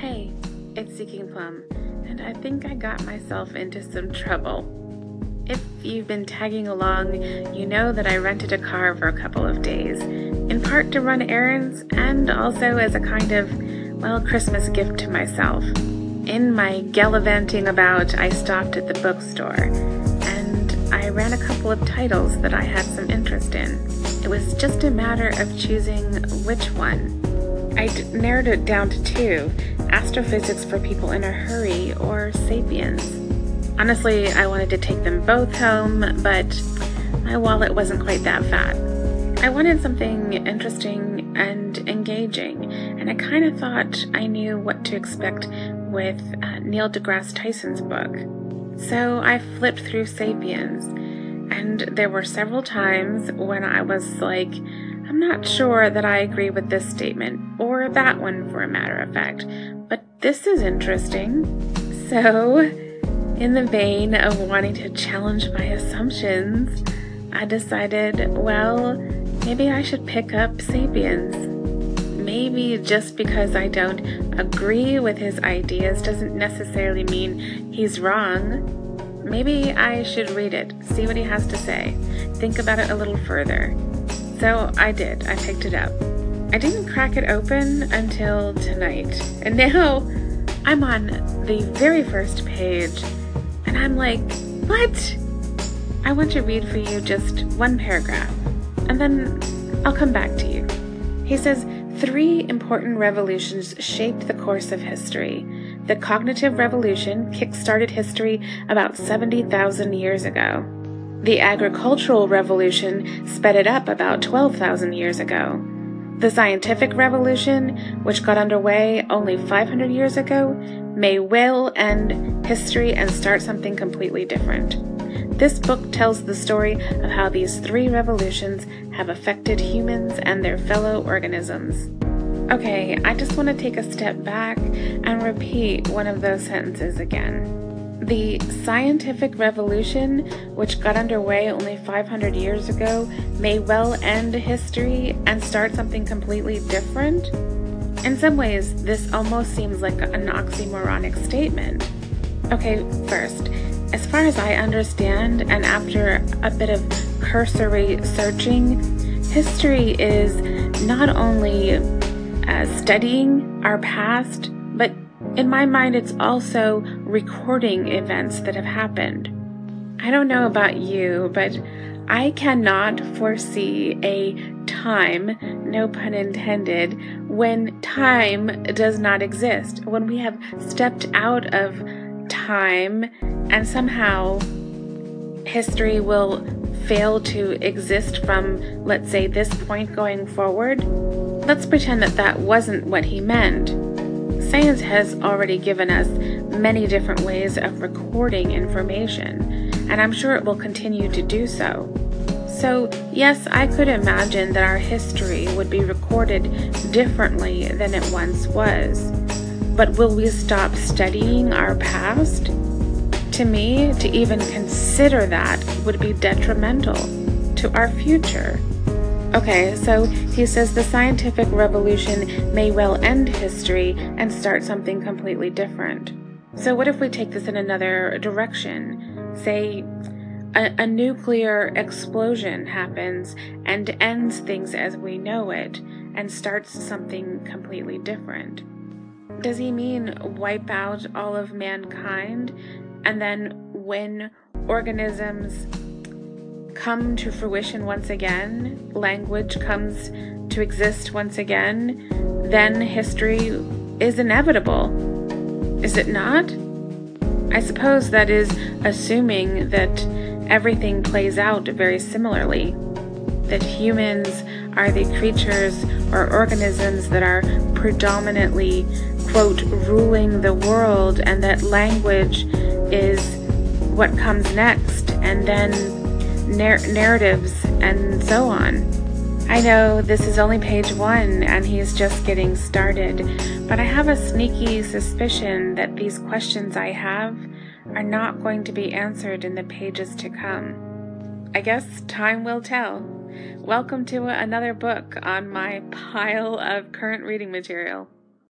Hey, it's Seeking Plum, and I think I got myself into some trouble. If you've been tagging along, you know that I rented a car for a couple of days, in part to run errands and also as a kind of, well, Christmas gift to myself. In my gallivanting about, I stopped at the bookstore, and I ran a couple of titles that I had some interest in. It was just a matter of choosing which one. I narrowed it down to two Astrophysics for People in a Hurry or Sapiens. Honestly, I wanted to take them both home, but my wallet wasn't quite that fat. I wanted something interesting and engaging, and I kind of thought I knew what to expect with uh, Neil deGrasse Tyson's book. So I flipped through Sapiens, and there were several times when I was like, I'm not sure that I agree with this statement, or that one for a matter of fact, but this is interesting. So, in the vein of wanting to challenge my assumptions, I decided, well, maybe I should pick up Sapiens. Maybe just because I don't agree with his ideas doesn't necessarily mean he's wrong. Maybe I should read it, see what he has to say, think about it a little further. So I did. I picked it up. I didn't crack it open until tonight. And now I'm on the very first page and I'm like, what? I want to read for you just one paragraph and then I'll come back to you. He says, Three important revolutions shaped the course of history. The cognitive revolution kick-started history about 70,000 years ago. The agricultural revolution sped it up about 12,000 years ago. The scientific revolution, which got underway only 500 years ago, may well end history and start something completely different. This book tells the story of how these three revolutions have affected humans and their fellow organisms. Okay, I just want to take a step back and repeat one of those sentences again. The scientific revolution, which got underway only 500 years ago, may well end history and start something completely different? In some ways, this almost seems like an oxymoronic statement. Okay, first, as far as I understand, and after a bit of cursory searching, history is not only uh, studying our past, in my mind, it's also recording events that have happened. I don't know about you, but I cannot foresee a time, no pun intended, when time does not exist, when we have stepped out of time and somehow history will fail to exist from, let's say, this point going forward. Let's pretend that that wasn't what he meant. Science has already given us many different ways of recording information, and I'm sure it will continue to do so. So, yes, I could imagine that our history would be recorded differently than it once was. But will we stop studying our past? To me, to even consider that would be detrimental to our future. Okay, so he says the scientific revolution may well end history and start something completely different. So, what if we take this in another direction? Say, a, a, nuclear explosion happens and ends things as we know it and starts something completely different. Does he mean wipe out all of mankind and then when organisms come to fruition once again, language comes to exist once again, then history is inevitable. Is it not? I suppose that is assuming that everything plays out very similarly. That humans are the creatures or organisms that are predominantly, quote, ruling the world, and that language is what comes next, and then nar- narratives, and so on. I know this is only page one and he's just getting started, but I have a sneaky suspicion that these questions I have are not going to be answered in the pages to come. I guess time will tell. Welcome to another book on my pile of current reading material.